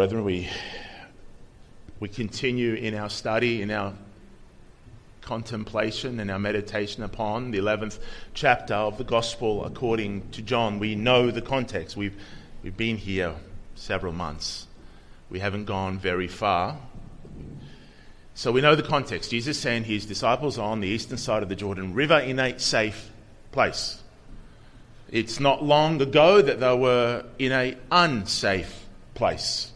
brethren, we, we continue in our study, in our contemplation, and our meditation upon the 11th chapter of the Gospel according to John. We know the context. We've, we've been here several months. We haven't gone very far. So we know the context. Jesus sent his disciples on the eastern side of the Jordan River in a safe place. It's not long ago that they were in an unsafe place.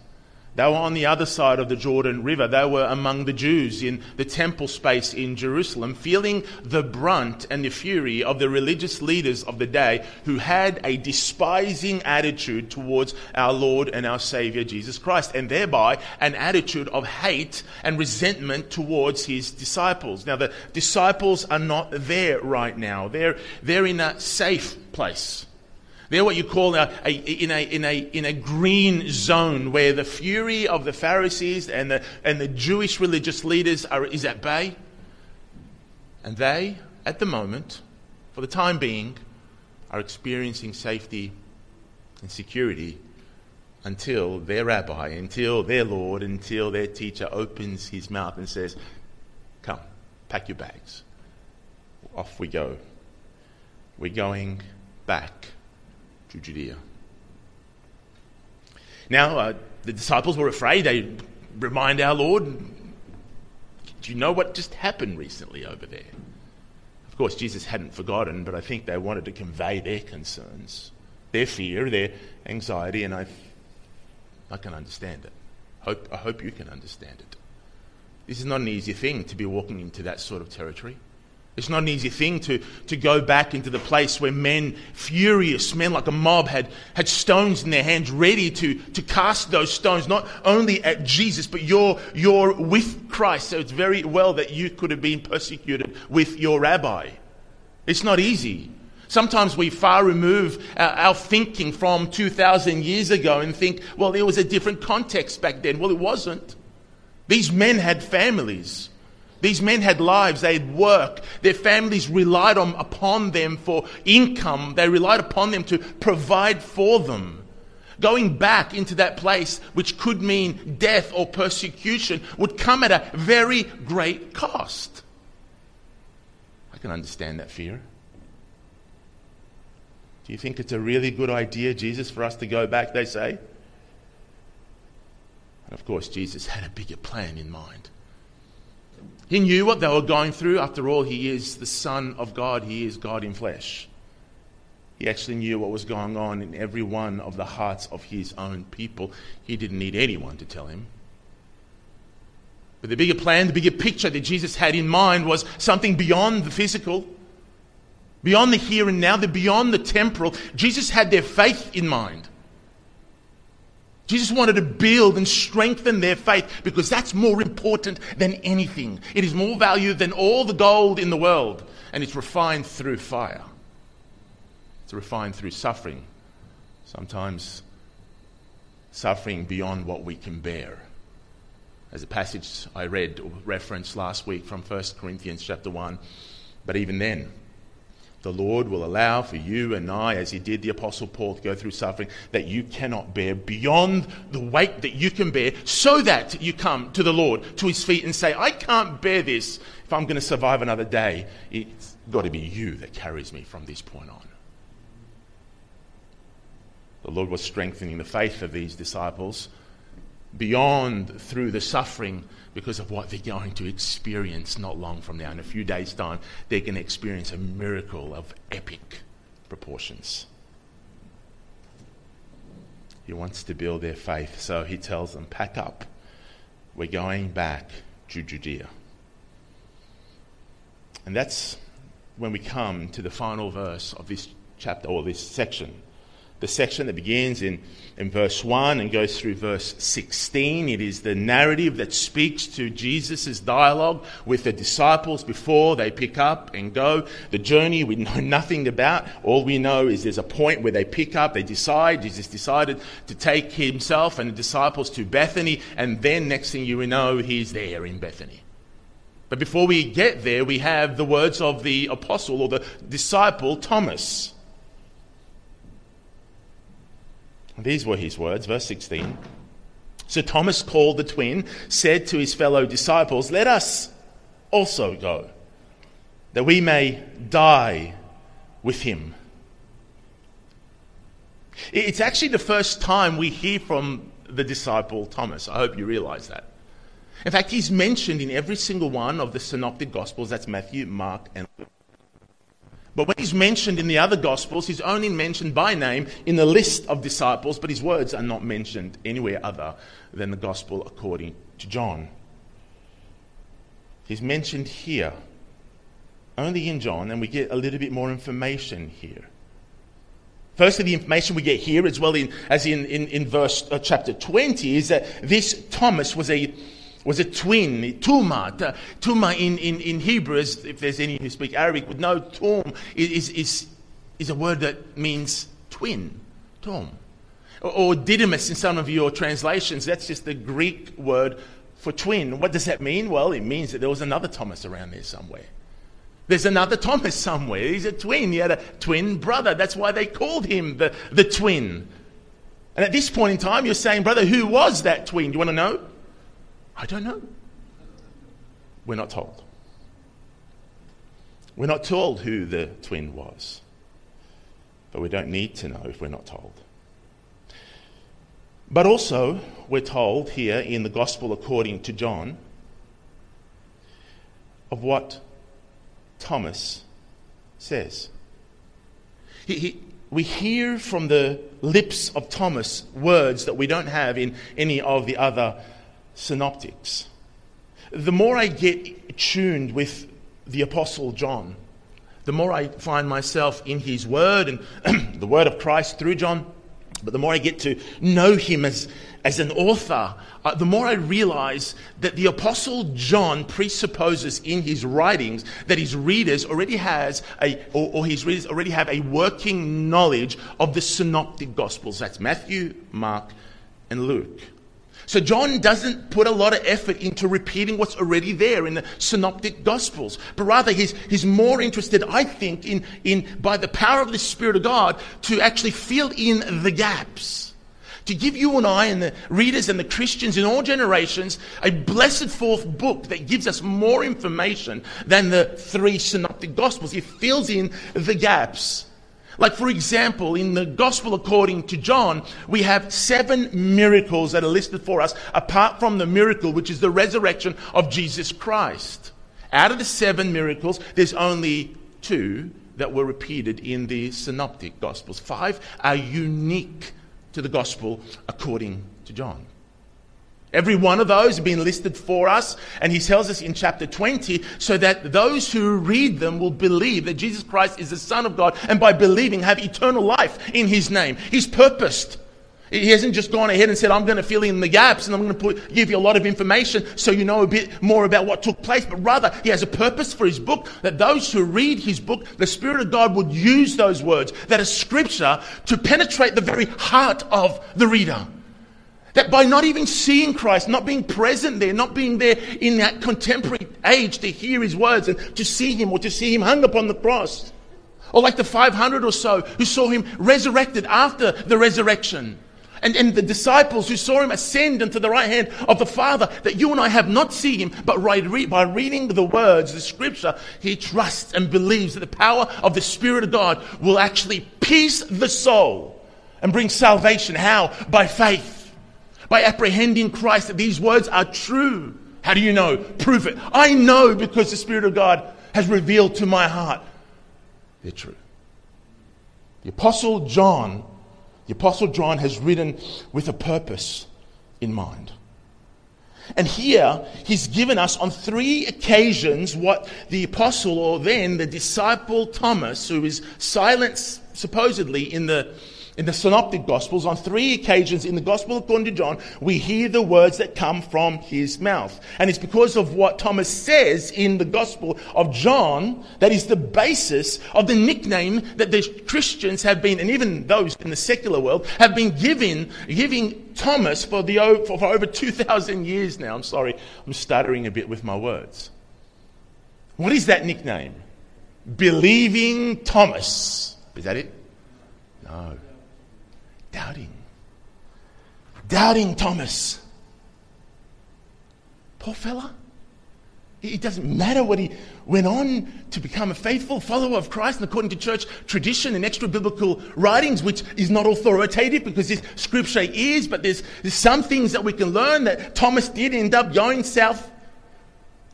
They were on the other side of the Jordan River. They were among the Jews in the temple space in Jerusalem, feeling the brunt and the fury of the religious leaders of the day who had a despising attitude towards our Lord and our Savior Jesus Christ, and thereby an attitude of hate and resentment towards his disciples. Now, the disciples are not there right now, they're, they're in a safe place. They're what you call a, a, in, a, in, a, in a green zone where the fury of the Pharisees and the, and the Jewish religious leaders are, is at bay. And they, at the moment, for the time being, are experiencing safety and security until their rabbi, until their Lord, until their teacher opens his mouth and says, Come, pack your bags. Off we go. We're going back to Judea. Now, uh, the disciples were afraid. They remind our Lord, Do you know what just happened recently over there? Of course, Jesus hadn't forgotten, but I think they wanted to convey their concerns, their fear, their anxiety, and I, I can understand it. Hope, I hope you can understand it. This is not an easy thing to be walking into that sort of territory. It's not an easy thing to, to go back into the place where men, furious men like a mob, had, had stones in their hands ready to, to cast those stones, not only at Jesus, but you're, you're with Christ. So it's very well that you could have been persecuted with your rabbi. It's not easy. Sometimes we far remove our, our thinking from 2,000 years ago and think, well, there was a different context back then. Well, it wasn't. These men had families. These men had lives, they had work, their families relied on, upon them for income, they relied upon them to provide for them. Going back into that place, which could mean death or persecution, would come at a very great cost. I can understand that fear. Do you think it's a really good idea, Jesus, for us to go back, they say? And of course, Jesus had a bigger plan in mind. He knew what they were going through. After all, he is the Son of God, he is God in flesh. He actually knew what was going on in every one of the hearts of his own people. He didn't need anyone to tell him. But the bigger plan, the bigger picture that Jesus had in mind was something beyond the physical, beyond the here and now, the beyond the temporal. Jesus had their faith in mind. Jesus wanted to build and strengthen their faith because that's more important than anything. It is more valued than all the gold in the world, and it's refined through fire. It's refined through suffering, sometimes suffering beyond what we can bear. As a passage I read or referenced last week from 1 Corinthians chapter 1, but even then, the Lord will allow for you and I, as He did the Apostle Paul, to go through suffering that you cannot bear beyond the weight that you can bear, so that you come to the Lord, to His feet, and say, I can't bear this if I'm going to survive another day. It's got to be you that carries me from this point on. The Lord was strengthening the faith of these disciples beyond through the suffering because of what they're going to experience not long from now. In a few days' time, they're going to experience a miracle of epic proportions. He wants to build their faith, so he tells them, Pack up. We're going back to Judea. And that's when we come to the final verse of this chapter or this section the section that begins in, in verse 1 and goes through verse 16. It is the narrative that speaks to Jesus' dialogue with the disciples before they pick up and go. The journey we know nothing about. All we know is there's a point where they pick up, they decide, Jesus decided to take himself and the disciples to Bethany, and then next thing you know, he's there in Bethany. But before we get there, we have the words of the apostle or the disciple Thomas. These were his words, verse 16. So Thomas called the twin, said to his fellow disciples, Let us also go, that we may die with him. It's actually the first time we hear from the disciple Thomas. I hope you realize that. In fact, he's mentioned in every single one of the synoptic gospels that's Matthew, Mark, and Luke. But when he's mentioned in the other Gospels, he's only mentioned by name in the list of disciples, but his words are not mentioned anywhere other than the Gospel according to John. He's mentioned here, only in John, and we get a little bit more information here. Firstly, the information we get here, as well in, as in, in, in verse uh, chapter 20, is that this Thomas was a was a twin, tuma. Tuma in, in, in Hebrew, if there's any who speak Arabic would know, tum is, is, is a word that means twin, tom. Or, or didymus in some of your translations, that's just the Greek word for twin. What does that mean? Well, it means that there was another Thomas around there somewhere. There's another Thomas somewhere. He's a twin. He had a twin brother. That's why they called him the, the twin. And at this point in time, you're saying, brother, who was that twin? Do you want to know? I don't know. We're not told. We're not told who the twin was. But we don't need to know if we're not told. But also, we're told here in the Gospel according to John of what Thomas says. He, he, we hear from the lips of Thomas words that we don't have in any of the other synoptics. The more I get tuned with the Apostle John, the more I find myself in his word and the word of Christ through John, but the more I get to know him as, as an author, uh, the more I realize that the Apostle John presupposes in his writings that his readers already has a, or, or his readers already have a working knowledge of the synoptic gospels. That's Matthew, Mark, and Luke. So John doesn't put a lot of effort into repeating what's already there in the synoptic gospels, but rather he's, he's more interested, I think, in, in by the power of the Spirit of God to actually fill in the gaps. To give you and I and the readers and the Christians in all generations a blessed fourth book that gives us more information than the three synoptic gospels. It fills in the gaps. Like, for example, in the Gospel according to John, we have seven miracles that are listed for us, apart from the miracle which is the resurrection of Jesus Christ. Out of the seven miracles, there's only two that were repeated in the Synoptic Gospels. Five are unique to the Gospel according to John. Every one of those have been listed for us, and he tells us in chapter 20 so that those who read them will believe that Jesus Christ is the Son of God, and by believing have eternal life in his name. He's purposed. He hasn't just gone ahead and said, I'm going to fill in the gaps and I'm going to put, give you a lot of information so you know a bit more about what took place. But rather, he has a purpose for his book that those who read his book, the Spirit of God would use those words that are scripture to penetrate the very heart of the reader. That by not even seeing Christ, not being present there, not being there in that contemporary age to hear his words and to see him or to see him hung upon the cross. Or like the 500 or so who saw him resurrected after the resurrection. And, and the disciples who saw him ascend into the right hand of the Father, that you and I have not seen him, but by reading the words, the scripture, he trusts and believes that the power of the Spirit of God will actually pierce the soul and bring salvation. How? By faith by apprehending Christ that these words are true. How do you know? Prove it. I know because the Spirit of God has revealed to my heart they're true. The Apostle John, the Apostle John has written with a purpose in mind. And here, he's given us on three occasions what the apostle, or then the disciple Thomas, who is silent supposedly in the in the Synoptic Gospels, on three occasions in the Gospel according to John, we hear the words that come from his mouth. And it's because of what Thomas says in the Gospel of John that is the basis of the nickname that the Christians have been, and even those in the secular world, have been giving, giving Thomas for, the, for, for over 2,000 years now. I'm sorry, I'm stuttering a bit with my words. What is that nickname? Believing Thomas. Is that it? No. Doubting. Doubting Thomas. Poor fella. It doesn't matter what he went on to become a faithful follower of Christ, and according to church tradition and extra biblical writings, which is not authoritative because this scripture is, but there's, there's some things that we can learn that Thomas did end up going south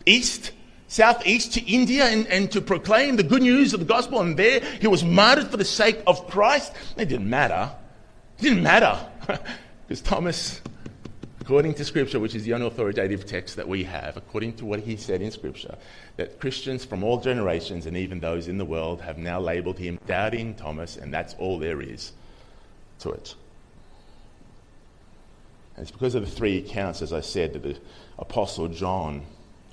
east, southeast to India and, and to proclaim the good news of the gospel, and there he was martyred for the sake of Christ. It didn't matter. It didn't matter because Thomas, according to Scripture, which is the only authoritative text that we have, according to what he said in Scripture, that Christians from all generations and even those in the world have now labeled him doubting Thomas, and that's all there is to it. And it's because of the three accounts, as I said, that the Apostle John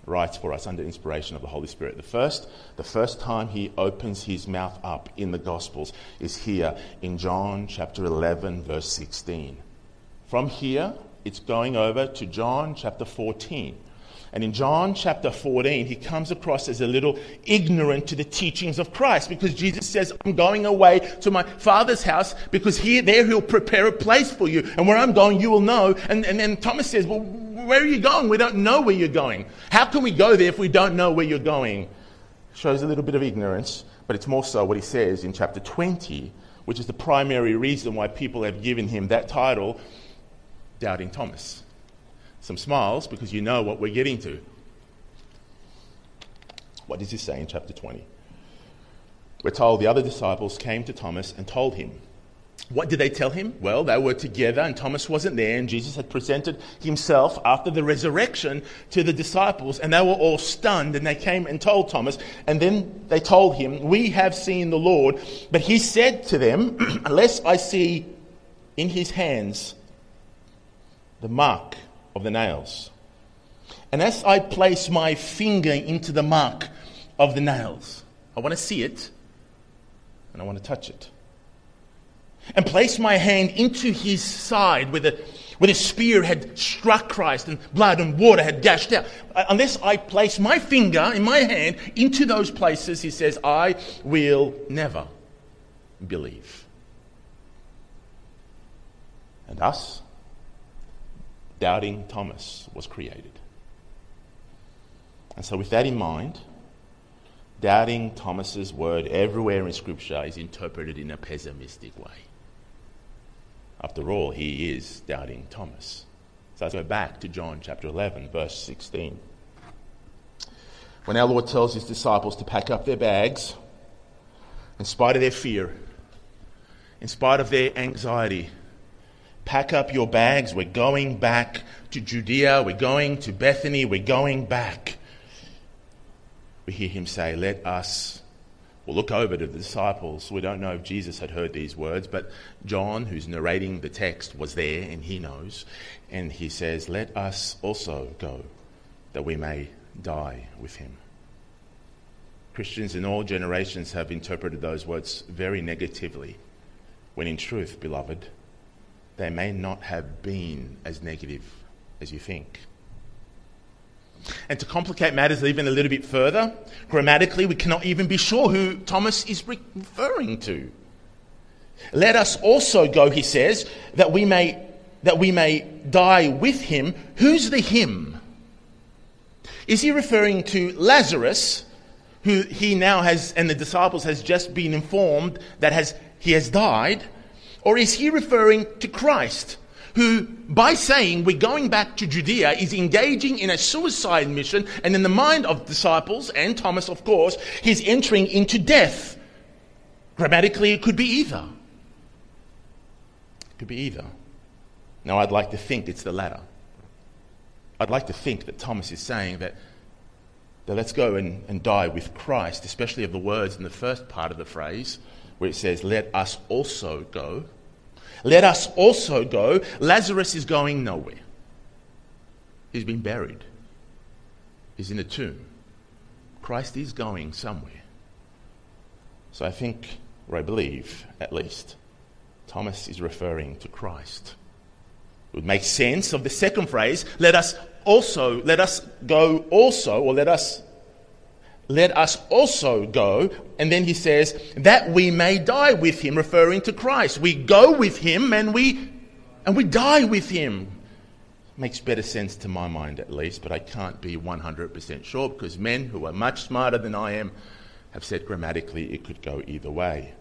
writes for us under inspiration of the Holy Spirit. The first, the first time he opens his mouth up in the Gospels is here in John chapter 11, verse 16. From here, it's going over to John chapter 14. And in John chapter 14, he comes across as a little ignorant to the teachings of Christ because Jesus says, I'm going away to my Father's house because here, there he'll prepare a place for you. And where I'm going, you will know. And, and then Thomas says, Well, where are you going? We don't know where you're going. How can we go there if we don't know where you're going? Shows a little bit of ignorance, but it's more so what he says in chapter 20, which is the primary reason why people have given him that title, Doubting Thomas. Some smiles because you know what we're getting to. What does he say in chapter 20? We're told the other disciples came to Thomas and told him, what did they tell him? Well, they were together and Thomas wasn't there, and Jesus had presented himself after the resurrection to the disciples, and they were all stunned. And they came and told Thomas, and then they told him, We have seen the Lord. But he said to them, Unless I see in his hands the mark of the nails, and as I place my finger into the mark of the nails, I want to see it and I want to touch it and place my hand into his side where the, where the spear had struck Christ and blood and water had dashed out. Uh, unless I place my finger in my hand into those places, he says, I will never believe. And thus, doubting Thomas was created. And so, with that in mind, doubting Thomas's word everywhere in Scripture is interpreted in a pessimistic way. After all, he is doubting Thomas. So let's go back to John chapter 11, verse 16. When our Lord tells his disciples to pack up their bags, in spite of their fear, in spite of their anxiety, pack up your bags. We're going back to Judea. We're going to Bethany. We're going back. We hear him say, Let us We'll look over to the disciples. We don't know if Jesus had heard these words, but John, who's narrating the text, was there and he knows. And he says, Let us also go that we may die with him. Christians in all generations have interpreted those words very negatively, when in truth, beloved, they may not have been as negative as you think. And to complicate matters even a little bit further, grammatically, we cannot even be sure who Thomas is referring to. Let us also go, he says, that we may, that we may die with him. Who's the him? Is he referring to Lazarus, who he now has, and the disciples has just been informed that has, he has died? Or is he referring to Christ? who, by saying we're going back to Judea, is engaging in a suicide mission, and in the mind of disciples and Thomas, of course, he's entering into death. Grammatically, it could be either. It could be either. Now, I'd like to think it's the latter. I'd like to think that Thomas is saying that, that let's go and, and die with Christ, especially of the words in the first part of the phrase where it says, Let us also go Let us also go. Lazarus is going nowhere. He's been buried, he's in a tomb. Christ is going somewhere. So I think, or I believe at least, Thomas is referring to Christ. It would make sense of the second phrase, let us also, let us go also, or let us let us also go. And then he says, that we may die with him, referring to Christ. We go with him and we, and we die with him. Makes better sense to my mind, at least, but I can't be 100% sure because men who are much smarter than I am have said grammatically it could go either way.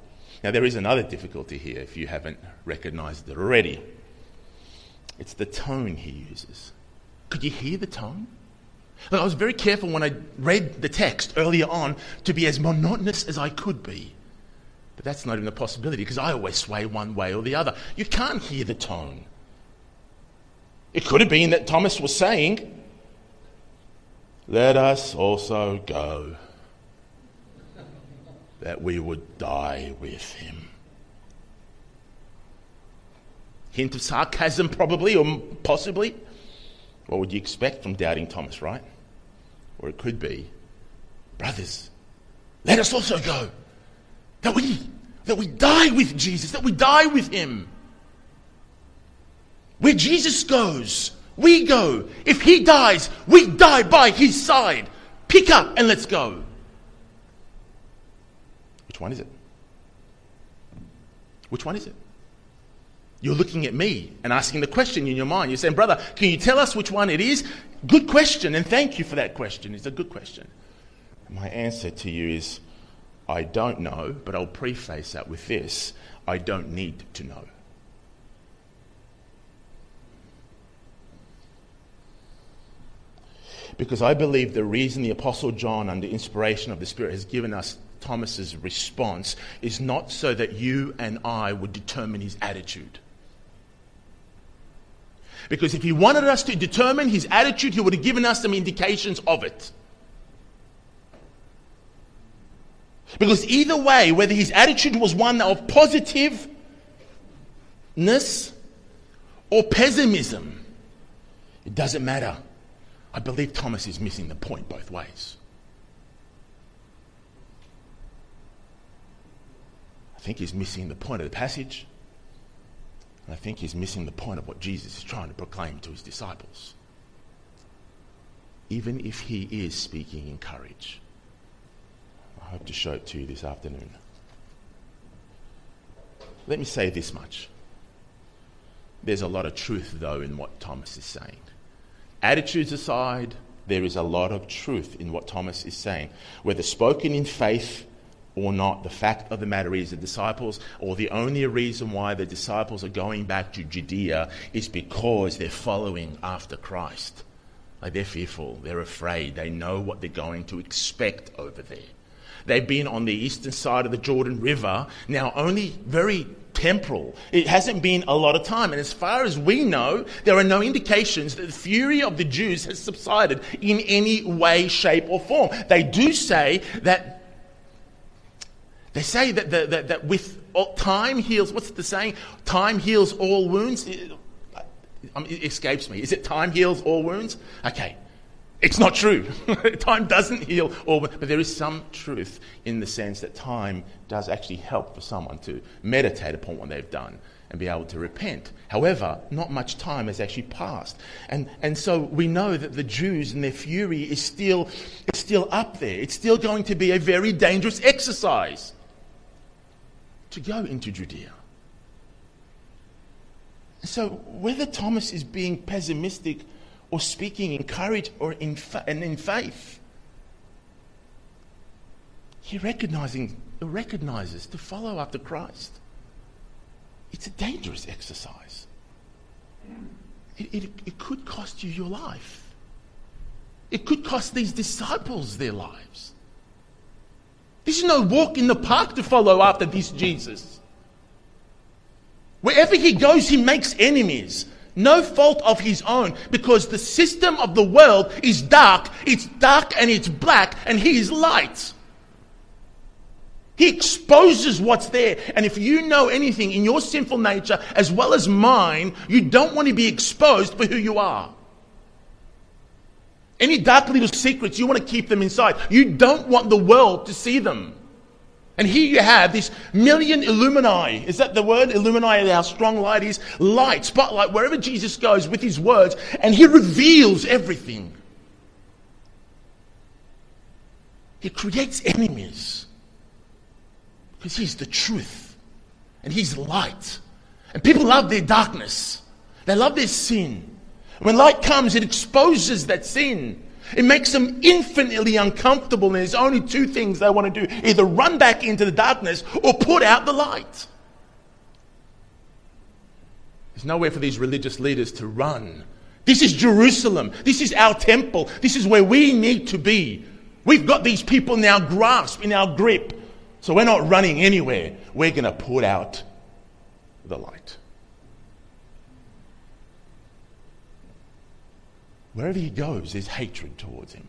Now, there is another difficulty here if you haven't recognized it already. It's the tone he uses. Could you hear the tone? I was very careful when I read the text earlier on to be as monotonous as I could be. But that's not even a possibility because I always sway one way or the other. You can't hear the tone. It could have been that Thomas was saying, Let us also go, that we would die with him. Hint of sarcasm, probably, or possibly. What would you expect from doubting Thomas, right? Or it could be, brothers, let us also go. That we, that we die with Jesus, that we die with him. Where Jesus goes, we go. If he dies, we die by his side. Pick up and let's go. Which one is it? Which one is it? You're looking at me and asking the question in your mind. You're saying, Brother, can you tell us which one it is? Good question, and thank you for that question. It's a good question. My answer to you is, I don't know, but I'll preface that with this I don't need to know. Because I believe the reason the Apostle John, under inspiration of the Spirit, has given us Thomas's response is not so that you and I would determine his attitude. Because if he wanted us to determine his attitude, he would have given us some indications of it. Because either way, whether his attitude was one of positiveness or pessimism, it doesn't matter. I believe Thomas is missing the point both ways. I think he's missing the point of the passage. And I think he's missing the point of what Jesus is trying to proclaim to his disciples. Even if he is speaking in courage. I hope to show it to you this afternoon. Let me say this much. There's a lot of truth, though, in what Thomas is saying. Attitudes aside, there is a lot of truth in what Thomas is saying. Whether spoken in faith or not, the fact of the matter is the disciples, or the only reason why the disciples are going back to Judea is because they're following after Christ. Like they're fearful, they're afraid, they know what they're going to expect over there. They've been on the eastern side of the Jordan River, now only very temporal. It hasn't been a lot of time. And as far as we know, there are no indications that the fury of the Jews has subsided in any way, shape, or form. They do say that they say that, that, that with all, time heals, what's the saying? Time heals all wounds. It, it escapes me. Is it time heals all wounds? Okay. It's not true. time doesn't heal all, but there is some truth in the sense that time does actually help for someone to meditate upon what they've done and be able to repent. However, not much time has actually passed. And, and so we know that the Jews and their fury is still, is still up there. It's still going to be a very dangerous exercise to go into Judea. So, whether Thomas is being pessimistic or speaking in courage or in, fa- and in faith, he recognizing, recognizes to follow after Christ. It's a dangerous exercise. It, it, it could cost you your life. It could cost these disciples their lives. This is no walk in the park to follow after this Jesus. Wherever he goes, he makes enemies. No fault of his own, because the system of the world is dark. It's dark and it's black, and he is light. He exposes what's there. And if you know anything in your sinful nature as well as mine, you don't want to be exposed for who you are. Any dark little secrets, you want to keep them inside. You don't want the world to see them. And here you have this million illumini. Is that the word? Illumini, our strong light is. Light, spotlight, wherever Jesus goes with his words, and he reveals everything. He creates enemies because he's the truth and he's light. And people love their darkness, they love their sin. When light comes, it exposes that sin. It makes them infinitely uncomfortable, and there's only two things they want to do either run back into the darkness or put out the light. There's nowhere for these religious leaders to run. This is Jerusalem. This is our temple. This is where we need to be. We've got these people in our grasp, in our grip. So we're not running anywhere. We're going to put out the light. Wherever he goes, there's hatred towards him.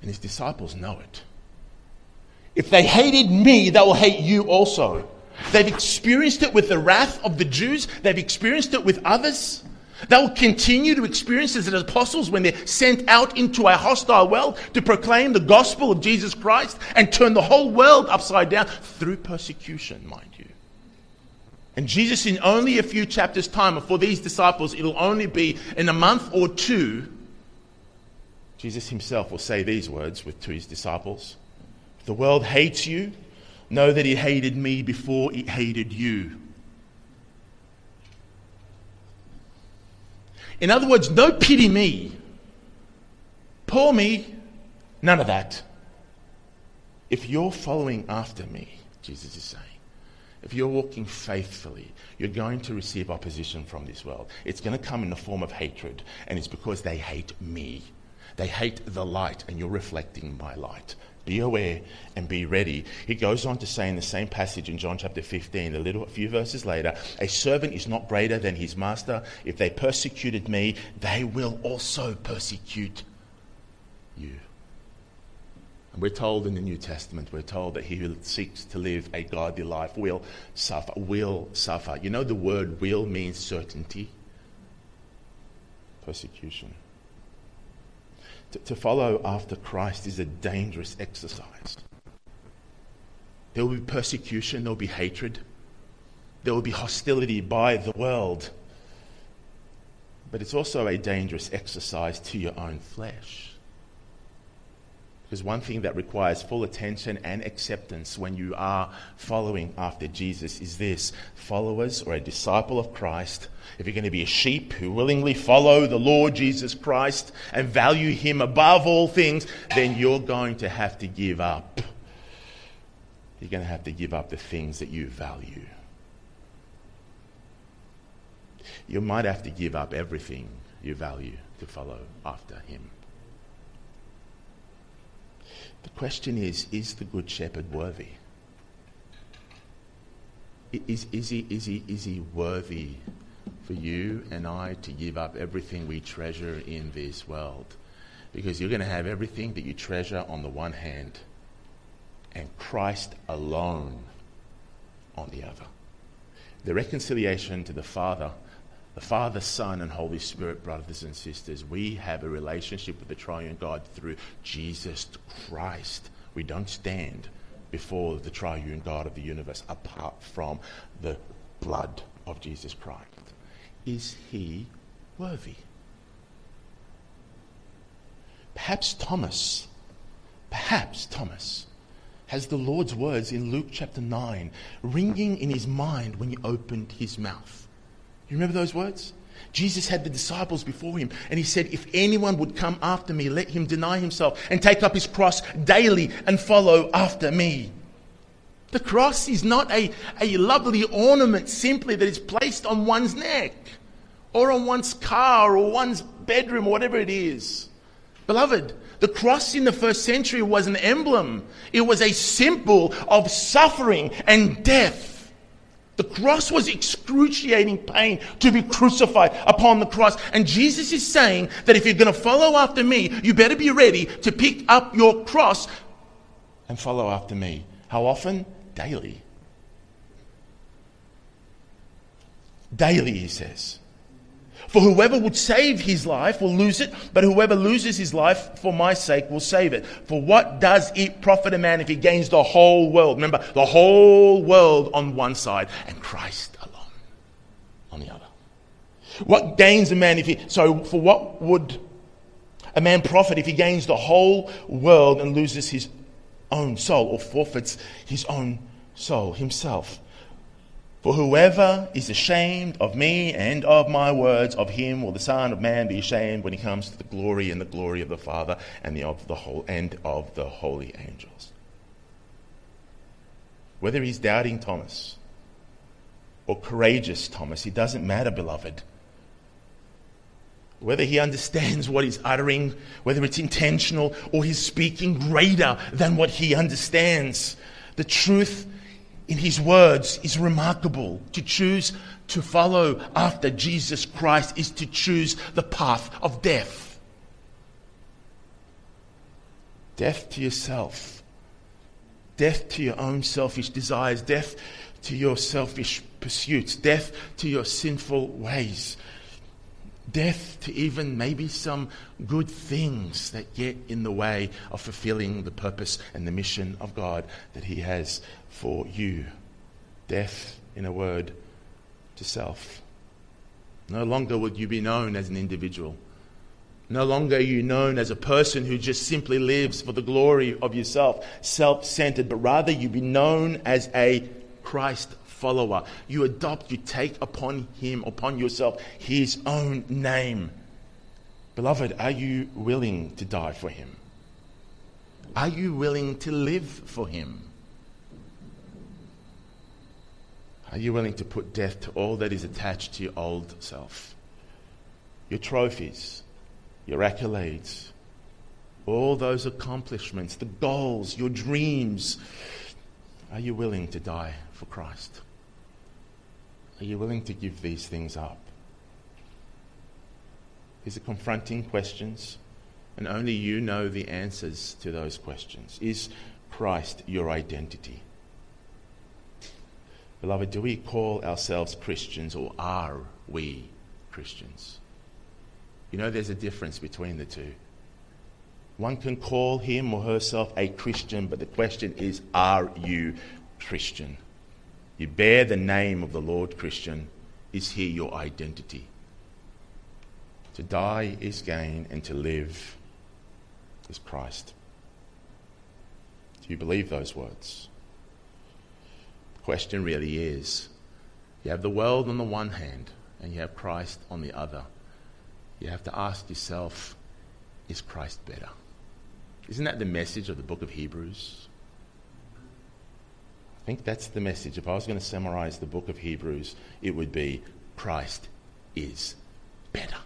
And his disciples know it. If they hated me, they will hate you also. They've experienced it with the wrath of the Jews, they've experienced it with others. They will continue to experience this as apostles when they're sent out into a hostile world to proclaim the gospel of Jesus Christ and turn the whole world upside down through persecution, mind you. And Jesus, in only a few chapters' time, for these disciples, it'll only be in a month or two, Jesus himself will say these words with, to his disciples If the world hates you, know that it hated me before it hated you. In other words, no pity me. Poor me, none of that. If you're following after me, Jesus is saying, if you're walking faithfully, you're going to receive opposition from this world. It's going to come in the form of hatred, and it's because they hate me. They hate the light, and you're reflecting my light. Be aware and be ready. He goes on to say in the same passage in John chapter 15, a little a few verses later, a servant is not greater than his master. If they persecuted me, they will also persecute you. And we're told in the New Testament, we're told that he who seeks to live a godly life will suffer, will suffer. You know, the word will means certainty, persecution. To, to follow after Christ is a dangerous exercise. There will be persecution, there will be hatred, there will be hostility by the world. But it's also a dangerous exercise to your own flesh. Because one thing that requires full attention and acceptance when you are following after Jesus is this followers or a disciple of Christ, if you're going to be a sheep who willingly follow the Lord Jesus Christ and value Him above all things, then you're going to have to give up. You're going to have to give up the things that you value. You might have to give up everything you value to follow after Him. The question is is the Good Shepherd worthy? Is, is, he, is, he, is he worthy for you and I to give up everything we treasure in this world? Because you're going to have everything that you treasure on the one hand and Christ alone on the other. The reconciliation to the Father the Father, Son, and Holy Spirit, brothers and sisters, we have a relationship with the triune God through Jesus Christ. We don't stand before the triune God of the universe apart from the blood of Jesus Christ. Is he worthy? Perhaps Thomas, perhaps Thomas has the Lord's words in Luke chapter 9 ringing in his mind when he opened his mouth. You remember those words? Jesus had the disciples before him, and he said, If anyone would come after me, let him deny himself and take up his cross daily and follow after me. The cross is not a, a lovely ornament simply that is placed on one's neck or on one's car or one's bedroom or whatever it is. Beloved, the cross in the first century was an emblem, it was a symbol of suffering and death. The cross was excruciating pain to be crucified upon the cross. And Jesus is saying that if you're going to follow after me, you better be ready to pick up your cross and follow after me. How often? Daily. Daily, he says. For whoever would save his life will lose it, but whoever loses his life for my sake will save it. For what does it profit a man if he gains the whole world? Remember, the whole world on one side and Christ alone on the other. What gains a man if he, so for what would a man profit if he gains the whole world and loses his own soul or forfeits his own soul himself? For whoever is ashamed of me and of my words, of him will the Son of Man be ashamed when he comes to the glory and the glory of the Father and the of the whole and of the holy angels. Whether he's doubting Thomas or courageous Thomas, it doesn't matter, beloved. Whether he understands what he's uttering, whether it's intentional or he's speaking greater than what he understands, the truth in his words is remarkable. To choose to follow after Jesus Christ is to choose the path of death. Death to yourself, death to your own selfish desires, death to your selfish pursuits, death to your sinful ways, death to even maybe some good things that get in the way of fulfilling the purpose and the mission of God that He has for you. Death, in a word, to self. No longer would you be known as an individual. No longer are you known as a person who just simply lives for the glory of yourself, self centered, but rather you be known as a Christ follower. You adopt, you take upon him, upon yourself, his own name. Beloved, are you willing to die for him? Are you willing to live for him? Are you willing to put death to all that is attached to your old self? Your trophies, your accolades, all those accomplishments, the goals, your dreams. Are you willing to die for Christ? Are you willing to give these things up? These are confronting questions, and only you know the answers to those questions. Is Christ your identity? Beloved, do we call ourselves Christians or are we Christians? You know, there's a difference between the two. One can call him or herself a Christian, but the question is, are you Christian? You bear the name of the Lord Christian. Is he your identity? To die is gain, and to live is Christ. Do you believe those words? The question really is you have the world on the one hand and you have Christ on the other. You have to ask yourself, is Christ better? Isn't that the message of the book of Hebrews? I think that's the message. If I was going to summarize the book of Hebrews, it would be Christ is better.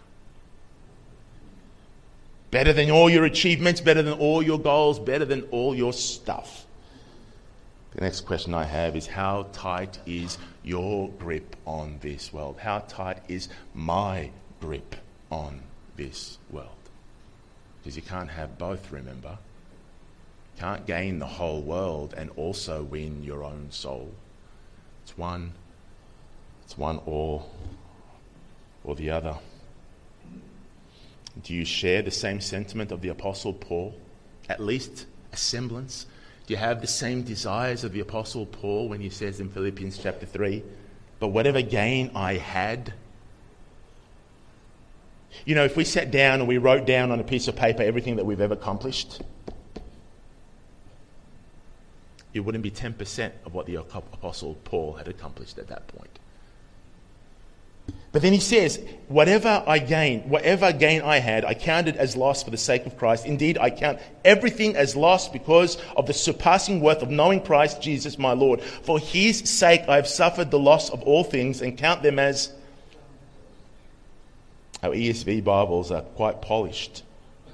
Better than all your achievements, better than all your goals, better than all your stuff. The next question I have is how tight is your grip on this world? How tight is my grip on this world? Because you can't have both, remember. Can't gain the whole world and also win your own soul. It's one, it's one or or the other. Do you share the same sentiment of the Apostle Paul? At least a semblance? Do you have the same desires of the Apostle Paul when he says in Philippians chapter 3? But whatever gain I had, you know, if we sat down and we wrote down on a piece of paper everything that we've ever accomplished, it wouldn't be 10% of what the Apostle Paul had accomplished at that point. But then he says, Whatever I gain, whatever gain I had, I counted as loss for the sake of Christ. Indeed, I count everything as loss because of the surpassing worth of knowing Christ Jesus my Lord. For his sake I have suffered the loss of all things and count them as. Our ESV Bibles are quite polished.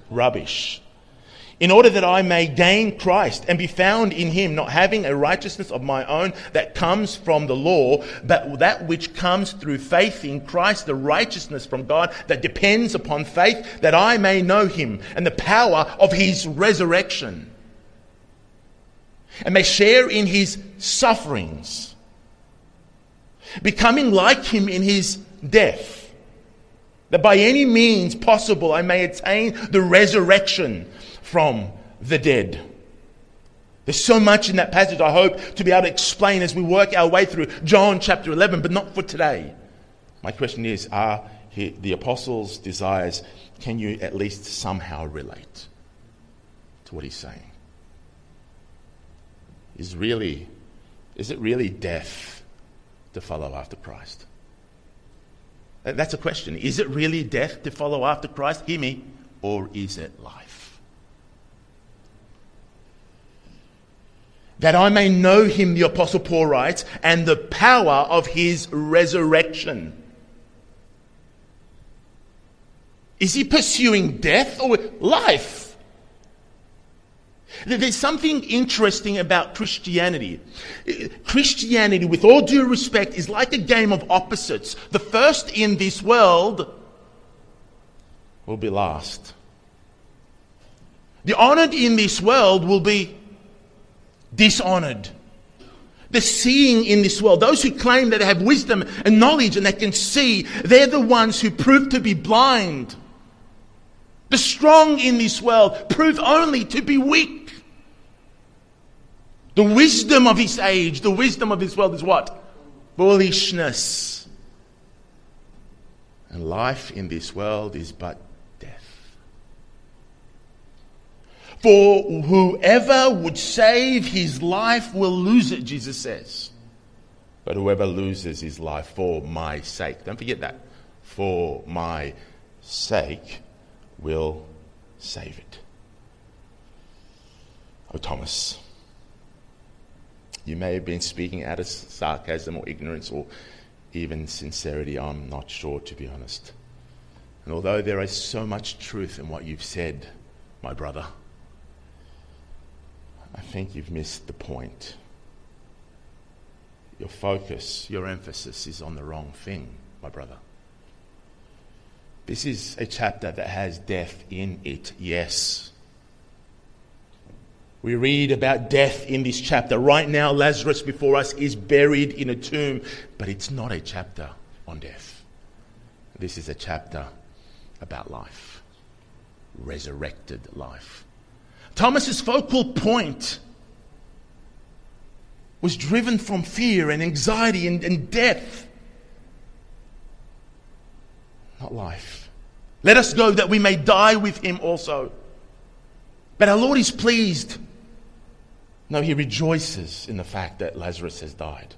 Rubbish in order that I may gain Christ and be found in him, not having a righteousness of my own that comes from the law, but that which comes through faith in Christ, the righteousness from God that depends upon faith, that I may know him and the power of his resurrection. and may share in his sufferings, becoming like him in his death, that by any means possible I may attain the resurrection from the dead. There's so much in that passage I hope to be able to explain as we work our way through John chapter 11, but not for today. My question is Are the apostles' desires, can you at least somehow relate to what he's saying? Is, really, is it really death to follow after Christ? Uh, that's a question. Is it really death to follow after Christ? Hear me. Or is it life? That I may know him, the Apostle Paul writes, and the power of his resurrection Is he pursuing death or life? There's something interesting about Christianity. Uh, Christianity, with all due respect, is like a game of opposites. The first in this world will be last. The honored in this world will be dishonored. The seeing in this world, those who claim that they have wisdom and knowledge and they can see, they're the ones who prove to be blind. The strong in this world prove only to be weak. The wisdom of his age, the wisdom of this world is what? Foolishness. And life in this world is but death. For whoever would save his life will lose it, Jesus says. But whoever loses his life for my sake, don't forget that, for my sake, will save it. Oh, Thomas, you may have been speaking out of sarcasm or ignorance or even sincerity. I'm not sure, to be honest. And although there is so much truth in what you've said, my brother, I think you've missed the point. Your focus, your emphasis is on the wrong thing, my brother. This is a chapter that has death in it, yes. We read about death in this chapter. Right now, Lazarus before us is buried in a tomb, but it's not a chapter on death. This is a chapter about life, resurrected life. Thomas's focal point was driven from fear and anxiety and, and death, not life. Let us go that we may die with him also. But our Lord is pleased. No, he rejoices in the fact that Lazarus has died.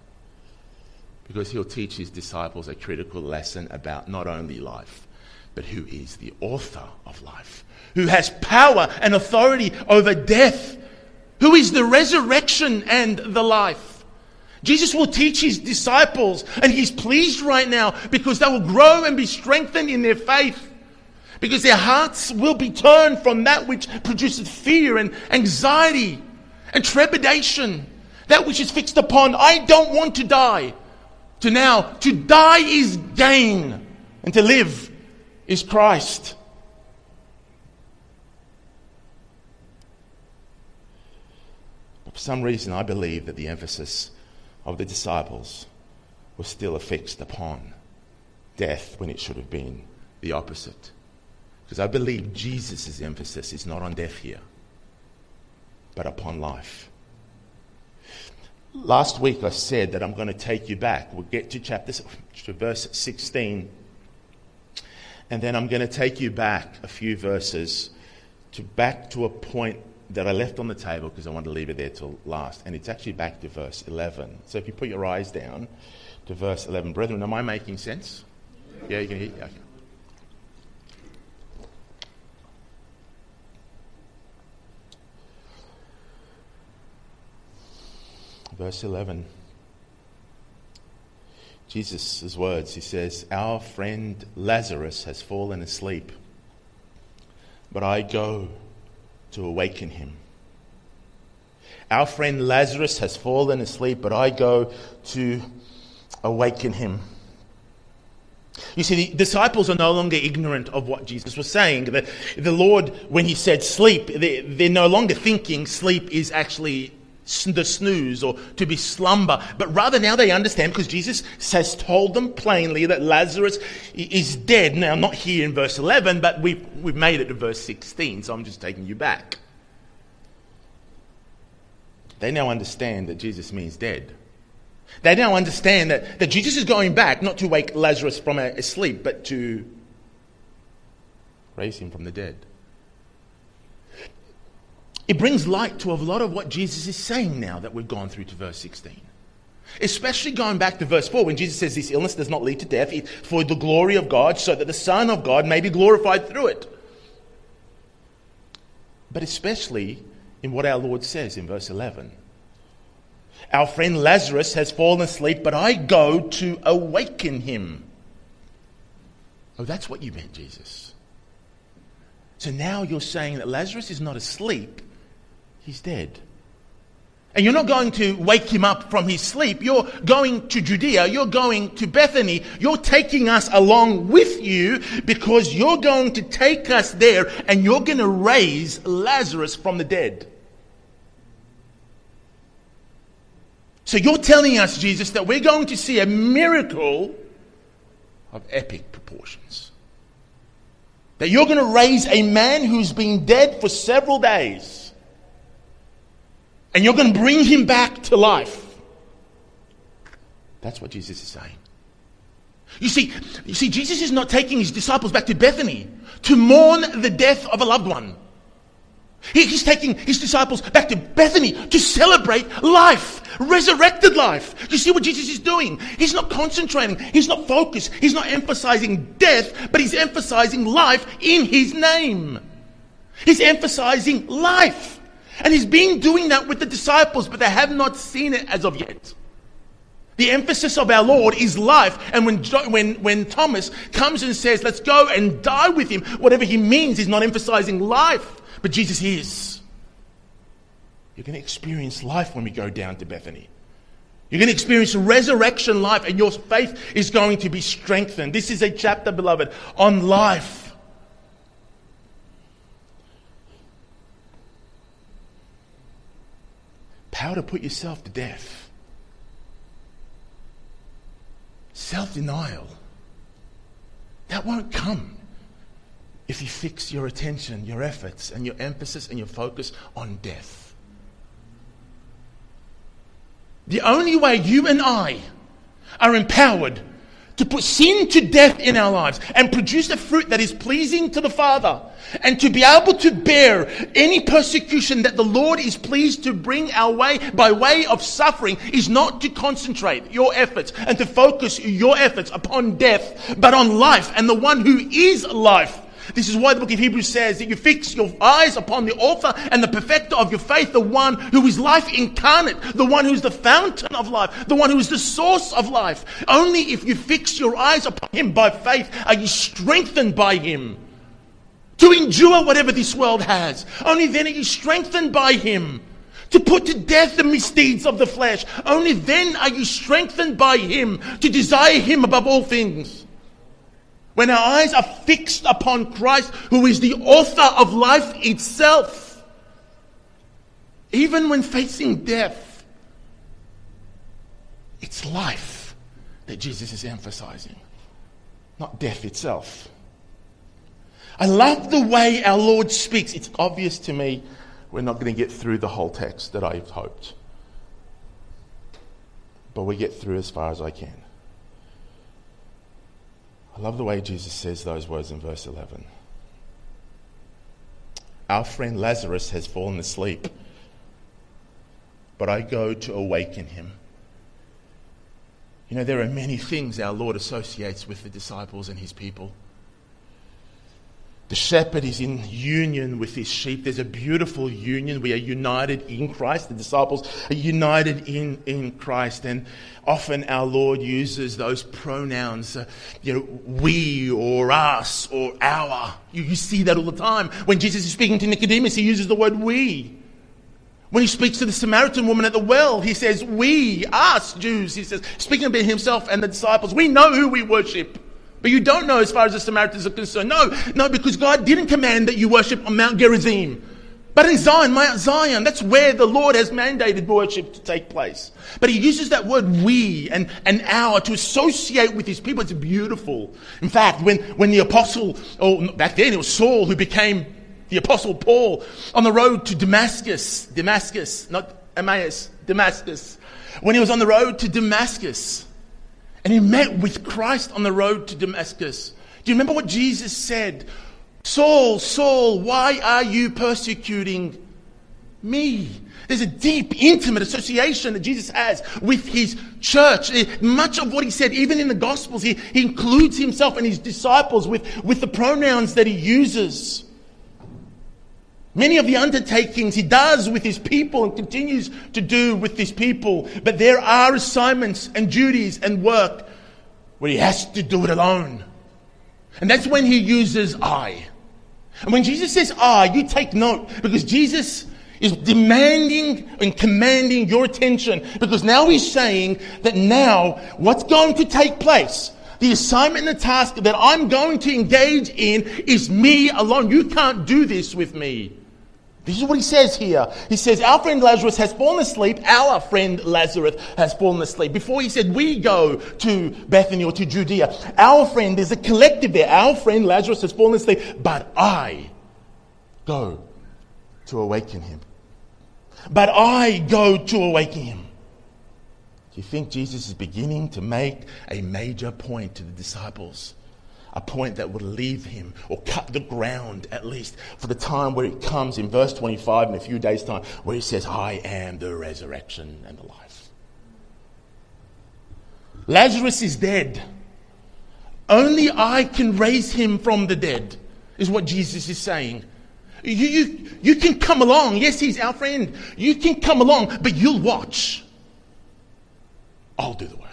Because he'll teach his disciples a critical lesson about not only life, but who is the author of life, who has power and authority over death, who is the resurrection and the life. Jesus will teach his disciples, and he's pleased right now because they will grow and be strengthened in their faith because their hearts will be turned from that which produces fear and anxiety and trepidation, that which is fixed upon, I don't want to die, to now, to die is gain, and to live is Christ. But for some reason, I believe that the emphasis of the disciples was still affixed upon death when it should have been the opposite. Because I believe Jesus' emphasis is not on death here, but upon life. Last week I said that I'm going to take you back. We'll get to chapter to verse 16. And then I'm going to take you back a few verses to back to a point that I left on the table because I wanted to leave it there till last. And it's actually back to verse 11. So if you put your eyes down to verse 11. Brethren, am I making sense? Yeah, you can hear? Okay. Verse 11. Jesus' words, he says, Our friend Lazarus has fallen asleep, but I go to awaken him. Our friend Lazarus has fallen asleep, but I go to awaken him. You see, the disciples are no longer ignorant of what Jesus was saying. The, the Lord, when he said sleep, they, they're no longer thinking sleep is actually the snooze or to be slumber, but rather now they understand because Jesus has told them plainly that Lazarus is dead. Now, not here in verse 11, but we've, we've made it to verse 16, so I'm just taking you back. They now understand that Jesus means dead. They now understand that, that Jesus is going back not to wake Lazarus from a, sleep, but to raise him from the dead. It brings light to a lot of what Jesus is saying now that we've gone through to verse 16. Especially going back to verse 4 when Jesus says this illness does not lead to death for the glory of God, so that the Son of God may be glorified through it. But especially in what our Lord says in verse 11. Our friend Lazarus has fallen asleep, but I go to awaken him. Oh, that's what you meant, Jesus. So now you're saying that Lazarus is not asleep, he's dead. And you're not going to wake him up from his sleep. You're going to Judea. You're going to Bethany. You're taking us along with you because you're going to take us there and you're going to raise Lazarus from the dead. So you're telling us, Jesus, that we're going to see a miracle of epic proportions. That you're going to raise a man who's been dead for several days. And you're going to bring him back to life. That's what Jesus is saying. You see, you see, Jesus is not taking his disciples back to Bethany to mourn the death of a loved one. He, he's taking his disciples back to Bethany to celebrate life, resurrected life. You see what Jesus is doing? He's not concentrating, he's not focused, he's not emphasizing death, but he's emphasizing life in his name. He's emphasizing life. And he's been doing that with the disciples, but they have not seen it as of yet. The emphasis of our Lord is life. And when, when, when Thomas comes and says, let's go and die with him, whatever he means, he's not emphasizing life. But Jesus is. You're going to experience life when we go down to Bethany. You're going to experience resurrection life, and your faith is going to be strengthened. This is a chapter, beloved, on life. Power to put yourself to death. Self denial. That won't come if you fix your attention, your efforts, and your emphasis and your focus on death. The only way you and I are empowered to put sin to death in our lives and produce a fruit that is pleasing to the Father and to be able to bear any persecution that the Lord is pleased to bring our way by way of suffering is not to concentrate your efforts and to focus your efforts upon death, but on life and the one who is life this is why the book of Hebrews says that you fix your eyes upon the author and the perfecter of your faith, the one who is life incarnate, the one who is the fountain of life, the one who is the source of life. Only if you fix your eyes upon him by faith are you strengthened by him to endure whatever this world has. Only then are you strengthened by him to put to death the misdeeds of the flesh. Only then are you strengthened by him to desire him above all things. When our eyes are fixed upon Christ, who is the author of life itself, even when facing death, it's life that Jesus is emphasizing, not death itself. I love the way our Lord speaks. It's obvious to me we're not going to get through the whole text that I've hoped, but we get through as far as I can. Love the way Jesus says those words in verse 11. Our friend Lazarus has fallen asleep, but I go to awaken him. You know, there are many things our Lord associates with the disciples and his people. The shepherd is in union with his sheep. There's a beautiful union. We are united in Christ. The disciples are united in, in Christ. And often our Lord uses those pronouns, uh, you know, we or us or our. You, you see that all the time. When Jesus is speaking to Nicodemus, he uses the word we. When he speaks to the Samaritan woman at the well, he says, we, us Jews, he says, speaking about himself and the disciples, we know who we worship. But you don't know as far as the Samaritans are concerned. No, no, because God didn't command that you worship on Mount Gerizim. but in Zion, Mount Zion, that's where the Lord has mandated worship to take place. But he uses that word we and, and our to associate with his people. It's beautiful. In fact, when, when the apostle, or back then it was Saul who became the apostle Paul on the road to Damascus, Damascus, not Emmaus, Damascus. When he was on the road to Damascus and he met with Christ on the road to Damascus. Do you remember what Jesus said? Saul, Saul, why are you persecuting me? There's a deep, intimate association that Jesus has with his church. Eh, much of what he said, even in the Gospels, he, he includes himself and his disciples with, with the pronouns that he uses. Many of the undertakings he does with his people and continues to do with his people. But there are assignments and duties and work where he has to do it alone. And that's when he uses I. And when Jesus says I, you take note because Jesus is demanding and commanding your attention because now he's saying that now what's going to take place, the assignment and the task that I'm going to engage in is me alone. You can't do this with me. This is what he says here. He says, Our friend Lazarus has fallen asleep. Our friend Lazarus has fallen asleep. Before he said, We go to Bethany or to Judea. Our friend, there's a collective there. Our friend Lazarus has fallen asleep, but I go to awaken him. But I go to awaken him. Do you think Jesus is beginning to make a major point to the disciples? A point that would leave him or cut the ground at least for the time where it comes in verse 25 in a few days' time where he says, I am the resurrection and the life. Lazarus is dead. Only I can raise him from the dead, is what Jesus is saying. You, you, you can come along. Yes, he's our friend. You can come along, but you'll watch. I'll do the work.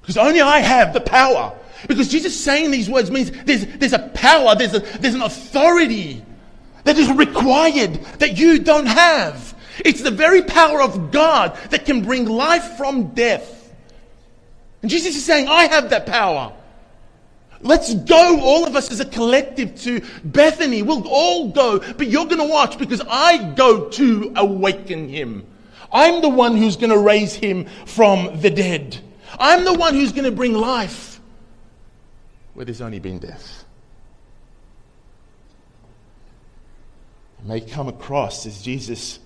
Because only I have the power because Jesus saying these words means there's, there's a power, there's, a, there's an authority that is required that you don't have. It's the very power of God that can bring life from death. And Jesus is saying, I have that power. Let's go, all of us as a collective, to Bethany. We'll all go, but you're going to watch because I go to awaken him. I'm the one who's going to raise him from the dead. I'm the one who's going to bring life where there's only been death. It may come across as Jesus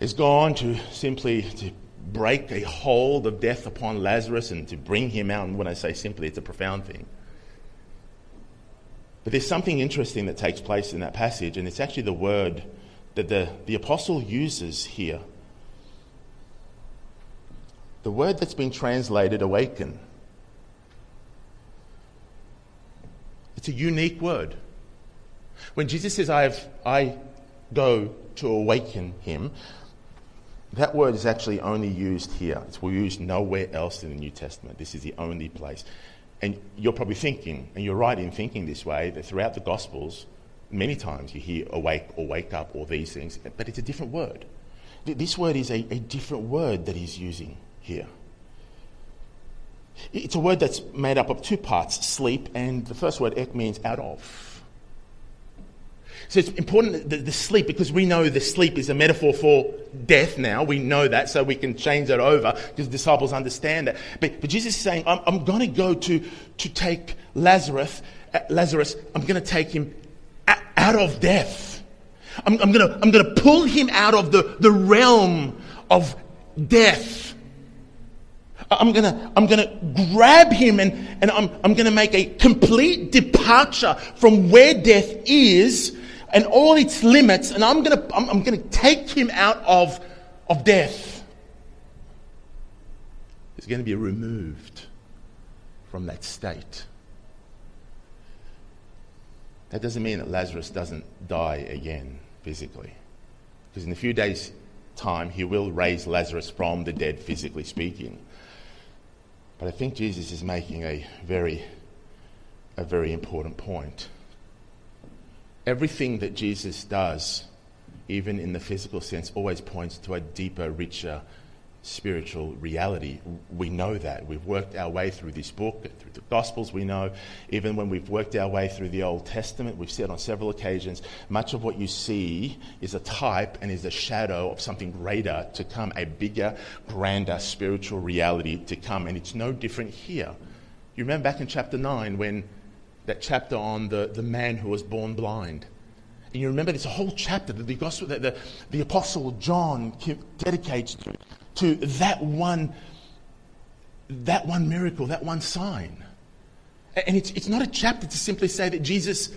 is gone to simply to break a hold of death upon Lazarus and to bring him out. And when I say simply, it's a profound thing. But there's something interesting that takes place in that passage, and it's actually the word that the, the apostle uses here. The word that's been translated awaken. It's a unique word. When Jesus says, I, have, I go to awaken him, that word is actually only used here. It's used nowhere else in the New Testament. This is the only place. And you're probably thinking, and you're right in thinking this way, that throughout the Gospels, many times you hear awake or wake up or these things, but it's a different word. This word is a, a different word that he's using here. It's a word that's made up of two parts sleep, and the first word, ek, means out of. So it's important the, the sleep because we know the sleep is a metaphor for death now. We know that, so we can change that over because disciples understand that. But, but Jesus is saying, I'm, I'm going to go to, to take Lazarus, uh, Lazarus, I'm going to take him out of death. I'm, I'm going to I'm going to pull him out of the, the realm of death I'm gonna, I'm gonna grab him and, and I'm, I'm gonna make a complete departure from where death is and all its limits, and I'm gonna, I'm, I'm gonna take him out of, of death. He's gonna be removed from that state. That doesn't mean that Lazarus doesn't die again physically. Because in a few days' time, he will raise Lazarus from the dead, physically speaking. But I think Jesus is making a very, a very important point. Everything that Jesus does, even in the physical sense, always points to a deeper, richer spiritual reality. We know that. We've worked our way through this book, through the Gospels, we know. Even when we've worked our way through the Old Testament, we've said on several occasions, much of what you see is a type and is a shadow of something greater to come, a bigger, grander spiritual reality to come. And it's no different here. You remember back in chapter 9 when that chapter on the, the man who was born blind. And you remember a whole chapter that the gospel that the, the apostle John dedicates to to that one, that one miracle, that one sign. And it's, it's not a chapter to simply say that Jesus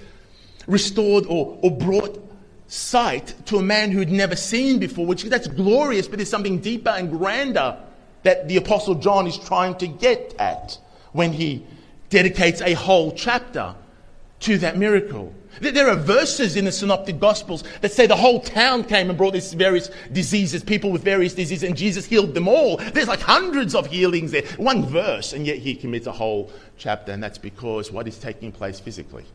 restored or, or brought sight to a man who'd never seen before, which that's glorious, but there's something deeper and grander that the Apostle John is trying to get at when he dedicates a whole chapter to that miracle. There are verses in the Synoptic Gospels that say the whole town came and brought these various diseases, people with various diseases, and Jesus healed them all. There's like hundreds of healings there. One verse, and yet he commits a whole chapter, and that's because what is taking place physically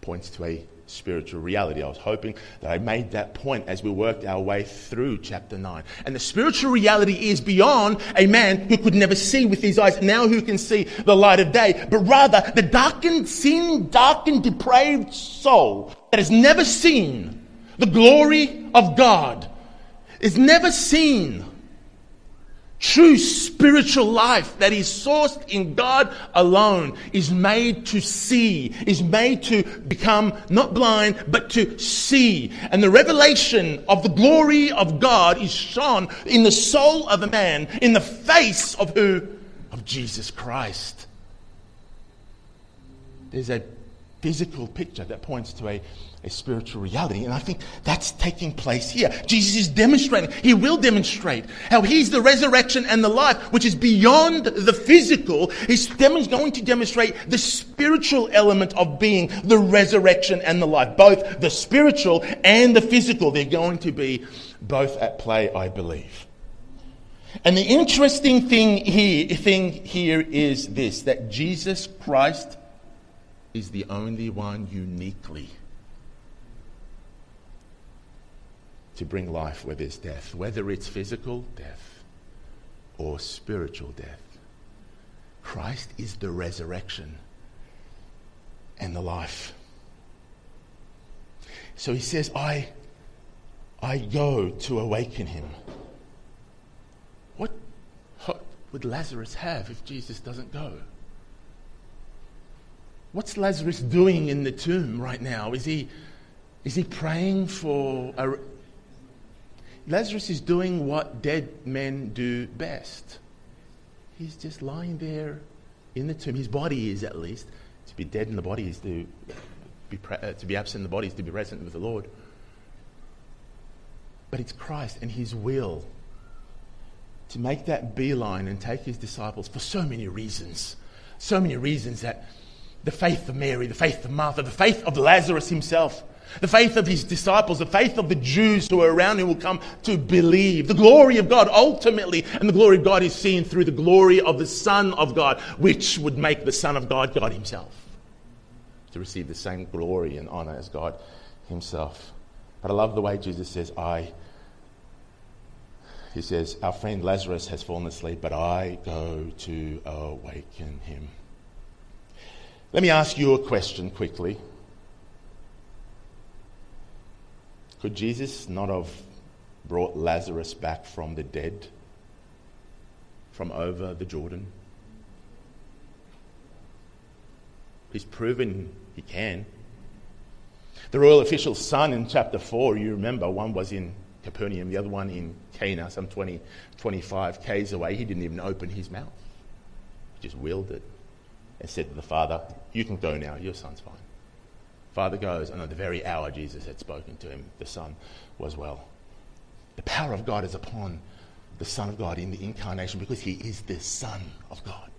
points to a spiritual reality. I was hoping that I made that point as we worked our way through chapter 9. And the spiritual reality is beyond a man who could never see with his eyes, now who can see the light of day, but rather the darkened, sin darkened, depraved soul that has never seen the glory of God, is never seen True spiritual life that is sourced in God alone is made to see, is made to become not blind, but to see. And the revelation of the glory of God is shown in the soul of a man, in the face of who? Of Jesus Christ. There's a physical picture that points to a a spiritual reality. And I think that's taking place here. Jesus is demonstrating, he will demonstrate how he's the resurrection and the life, which is beyond the physical. He's going to demonstrate the spiritual element of being the resurrection and the life. Both the spiritual and the physical. They're going to be both at play, I believe. And the interesting thing here, thing here is this that Jesus Christ is the only one uniquely to bring life where there's death, whether it's physical death or spiritual death. Christ is the resurrection and the life. So he says, I, I go to awaken him. What hope would Lazarus have if Jesus doesn't go? What's Lazarus doing in the tomb right now? Is he, is he praying for a, Lazarus is doing what dead men do best. He's just lying there in the tomb. His body is, at least. To be dead in the body is to be, pre- uh, to be absent in the body is to be present with the Lord. But it's Christ and His will to make that beeline and take His disciples for so many reasons. So many reasons that the faith of Mary, the faith of Martha, the faith of Lazarus himself the faith of his disciples, the faith of the Jews who are around him will come to believe. The glory of God, ultimately, and the glory of God is seen through the glory of the Son of God, which would make the Son of God God himself, to receive the same glory and honor as God himself. But I love the way Jesus says, I. He says, Our friend Lazarus has fallen asleep, but I go to awaken him. Let me ask you a question quickly. Could Jesus not have brought Lazarus back from the dead, from over the Jordan? He's proven he can. The royal official's son in chapter 4, you remember, one was in Capernaum, the other one in Cana, some 20, 25 k's away. He didn't even open his mouth. He just willed it and said to the father, You can go now, your son's fine. Father goes, and at the very hour Jesus had spoken to him, the Son was well. The power of God is upon the Son of God in the incarnation because he is the Son of God.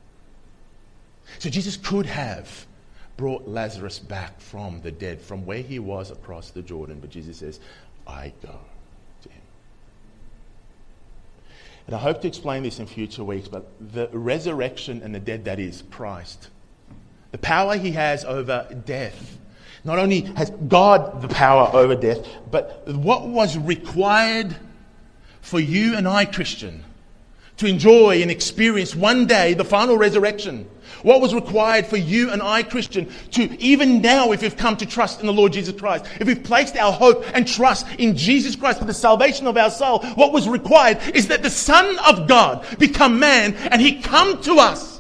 So Jesus could have brought Lazarus back from the dead, from where he was across the Jordan, but Jesus says, I go to him. And I hope to explain this in future weeks, but the resurrection and the dead, that is Christ, the power he has over death. Not only has God the power over death, but what was required for you and I, Christian, to enjoy and experience one day the final resurrection. What was required for you and I, Christian, to even now, if we've come to trust in the Lord Jesus Christ, if we've placed our hope and trust in Jesus Christ for the salvation of our soul, what was required is that the Son of God become man and he come to us.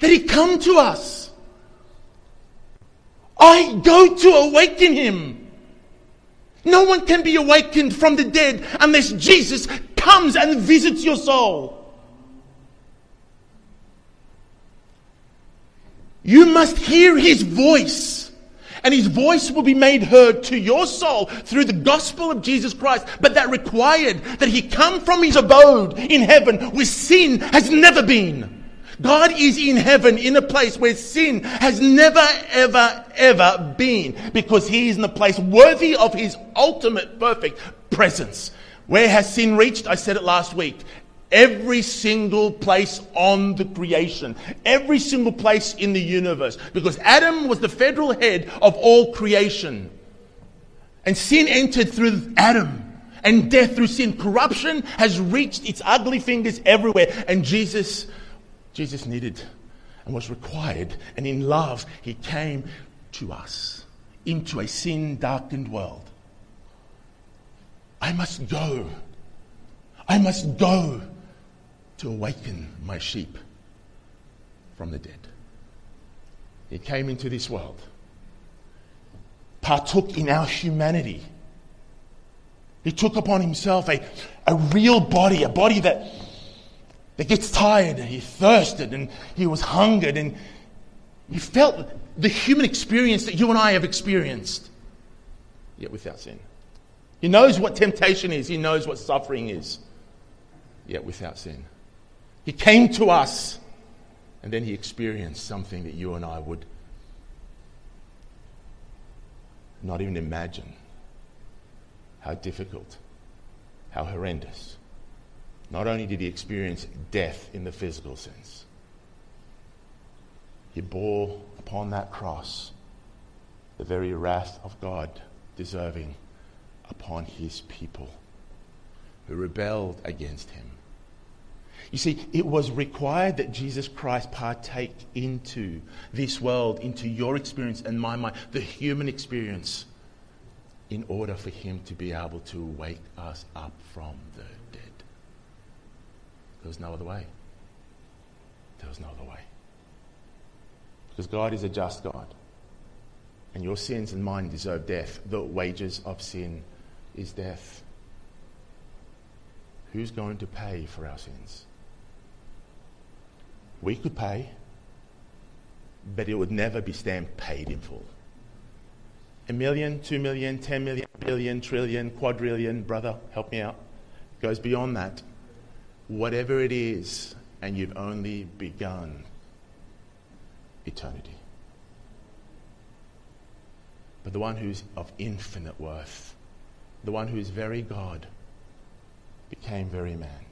That he come to us. I go to awaken him. No one can be awakened from the dead unless Jesus comes and visits your soul. You must hear his voice. And his voice will be made heard to your soul through the gospel of Jesus Christ. But that required that he come from his abode in heaven where sin has never been. God is in heaven in a place where sin has never, ever, ever been because he is in a place worthy of his ultimate perfect presence. Where has sin reached? I said it last week. Every single place on the creation, every single place in the universe, because Adam was the federal head of all creation. And sin entered through Adam and death through sin. Corruption has reached its ugly fingers everywhere. And Jesus, Jesus needed and was required. And in love, he came to us into a sin darkened world. I must go. I must go to awaken my sheep from the dead. He came into this world, partook in our humanity. He took upon himself a, a real body, a body that, that gets tired and he thirsted and he was hungered and he felt the human experience that you and I have experienced, yet without sin. He knows what temptation is, he knows what suffering is, yet without sin. He came to us and then he experienced something that you and I would not even imagine. How difficult, how horrendous. Not only did he experience death in the physical sense, he bore upon that cross the very wrath of God deserving upon his people who rebelled against him. You see, it was required that Jesus Christ partake into this world, into your experience and my mind, the human experience, in order for him to be able to wake us up from the dead. There was no other way. There was no other way. Because God is a just God. And your sins and mine deserve death. The wages of sin is death. Who's going to pay for our sins? We could pay, but it would never be stamped paid in full. A million, two million, ten million, billion, trillion, quadrillion, brother, help me out, goes beyond that. Whatever it is, and you've only begun eternity. But the one who's of infinite worth, the one who is very God, became very man.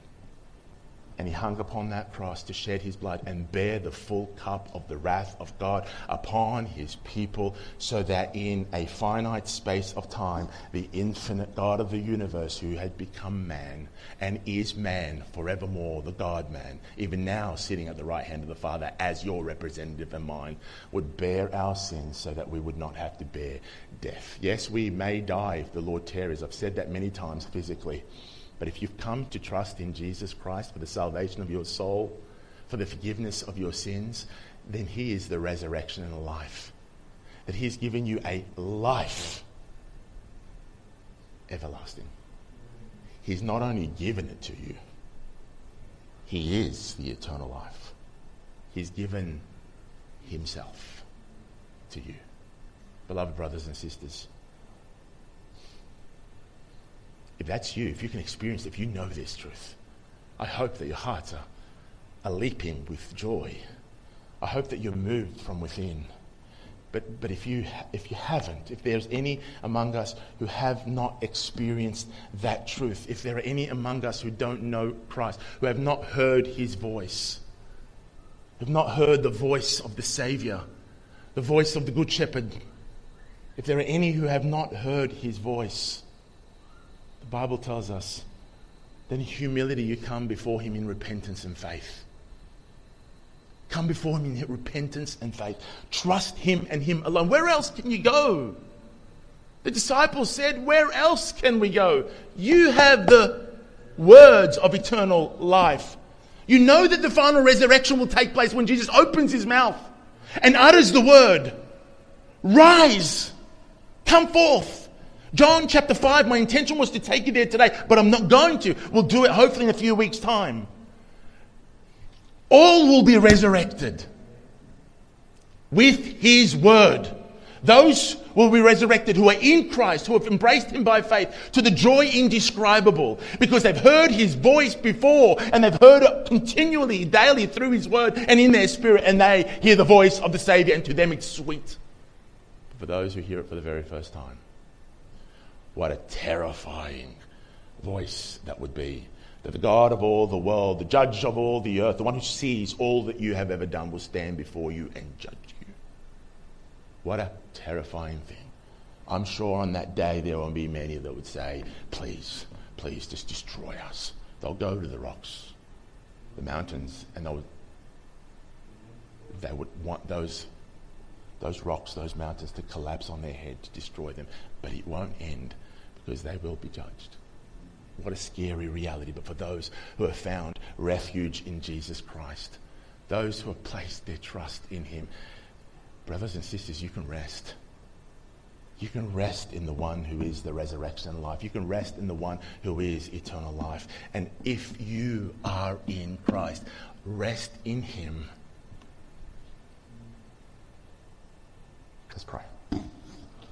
And he hung upon that cross to shed his blood and bear the full cup of the wrath of God upon his people, so that in a finite space of time, the infinite God of the universe, who had become man and is man forevermore, the God man, even now sitting at the right hand of the Father as your representative and mine, would bear our sins so that we would not have to bear death. Yes, we may die if the Lord tarries. I've said that many times physically. But if you've come to trust in Jesus Christ for the salvation of your soul, for the forgiveness of your sins, then He is the resurrection and the life. That He has given you a life everlasting. He's not only given it to you, He is the eternal life. He's given Himself to you. Beloved brothers and sisters, if that's you, if you can experience, if you know this truth, I hope that your hearts are, are leaping with joy. I hope that you're moved from within. But, but if, you, if you haven't, if there's any among us who have not experienced that truth, if there are any among us who don't know Christ, who have not heard his voice, have not heard the voice of the Savior, the voice of the Good Shepherd, if there are any who have not heard his voice, The Bible tells us that in humility you come before Him in repentance and faith. Come before Him in repentance and faith. Trust Him and Him alone. Where else can you go? The disciples said, Where else can we go? You have the words of eternal life. You know that the final resurrection will take place when Jesus opens his mouth and utters the word Rise, come forth. John chapter 5, my intention was to take you there today, but I'm not going to. We'll do it hopefully in a few weeks' time. All will be resurrected with his word. Those will be resurrected who are in Christ, who have embraced him by faith, to the joy indescribable, because they've heard his voice before and they've heard it continually, daily through his word and in their spirit, and they hear the voice of the Savior, and to them it's sweet. For those who hear it for the very first time, what a terrifying voice that would be. That the God of all the world, the judge of all the earth, the one who sees all that you have ever done, will stand before you and judge you. What a terrifying thing. I'm sure on that day there will be many that would say, Please, please just destroy us. They'll go to the rocks, the mountains, and they'll, they would want those, those rocks, those mountains to collapse on their head to destroy them. But it won't end because they will be judged. What a scary reality. But for those who have found refuge in Jesus Christ, those who have placed their trust in Him, brothers and sisters, you can rest. You can rest in the one who is the resurrection and life. You can rest in the one who is eternal life. And if you are in Christ, rest in Him. Let's pray.